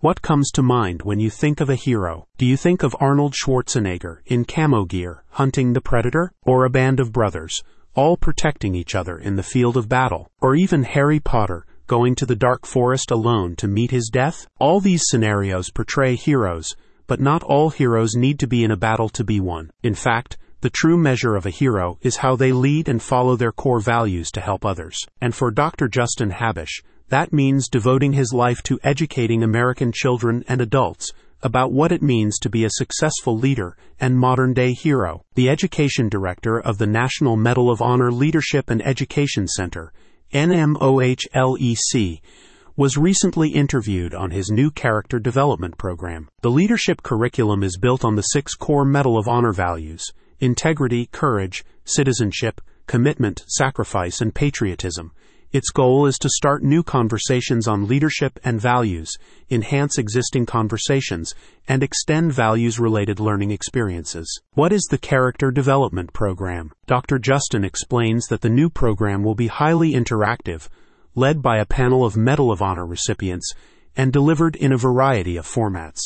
What comes to mind when you think of a hero? Do you think of Arnold Schwarzenegger in camo gear hunting the predator? Or a band of brothers, all protecting each other in the field of battle? Or even Harry Potter going to the dark forest alone to meet his death? All these scenarios portray heroes, but not all heroes need to be in a battle to be one. In fact, the true measure of a hero is how they lead and follow their core values to help others. And for Dr. Justin Habish, that means devoting his life to educating American children and adults about what it means to be a successful leader and modern day hero. The education director of the National Medal of Honor Leadership and Education Center, NMOHLEC, was recently interviewed on his new character development program. The leadership curriculum is built on the six core Medal of Honor values integrity, courage, citizenship, commitment, sacrifice, and patriotism. Its goal is to start new conversations on leadership and values, enhance existing conversations, and extend values related learning experiences. What is the Character Development Program? Dr. Justin explains that the new program will be highly interactive, led by a panel of Medal of Honor recipients, and delivered in a variety of formats.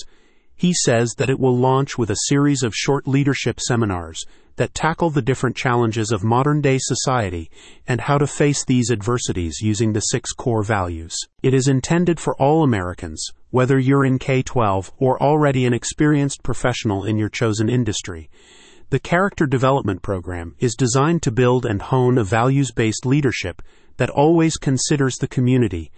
He says that it will launch with a series of short leadership seminars that tackle the different challenges of modern day society and how to face these adversities using the six core values. It is intended for all Americans, whether you're in K 12 or already an experienced professional in your chosen industry. The Character Development Program is designed to build and hone a values based leadership that always considers the community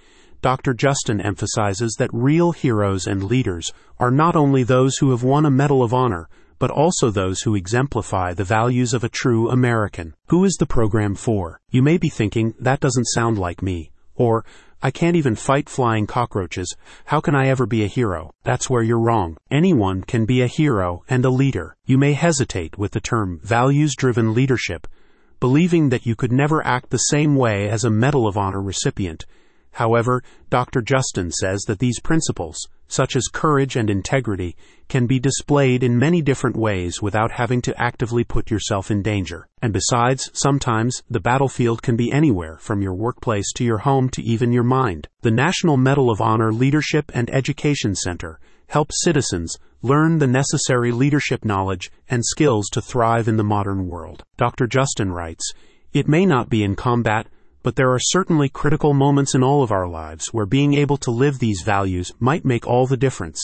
Dr. Justin emphasizes that real heroes and leaders are not only those who have won a Medal of Honor, but also those who exemplify the values of a true American. Who is the program for? You may be thinking, that doesn't sound like me. Or, I can't even fight flying cockroaches. How can I ever be a hero? That's where you're wrong. Anyone can be a hero and a leader. You may hesitate with the term values driven leadership, believing that you could never act the same way as a Medal of Honor recipient. However, Dr. Justin says that these principles, such as courage and integrity, can be displayed in many different ways without having to actively put yourself in danger. And besides, sometimes the battlefield can be anywhere from your workplace to your home to even your mind. The National Medal of Honor Leadership and Education Center helps citizens learn the necessary leadership knowledge and skills to thrive in the modern world. Dr. Justin writes, It may not be in combat but there are certainly critical moments in all of our lives where being able to live these values might make all the difference.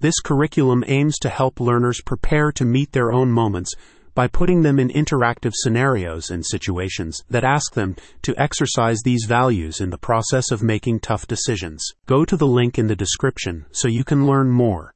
This curriculum aims to help learners prepare to meet their own moments by putting them in interactive scenarios and situations that ask them to exercise these values in the process of making tough decisions. Go to the link in the description so you can learn more.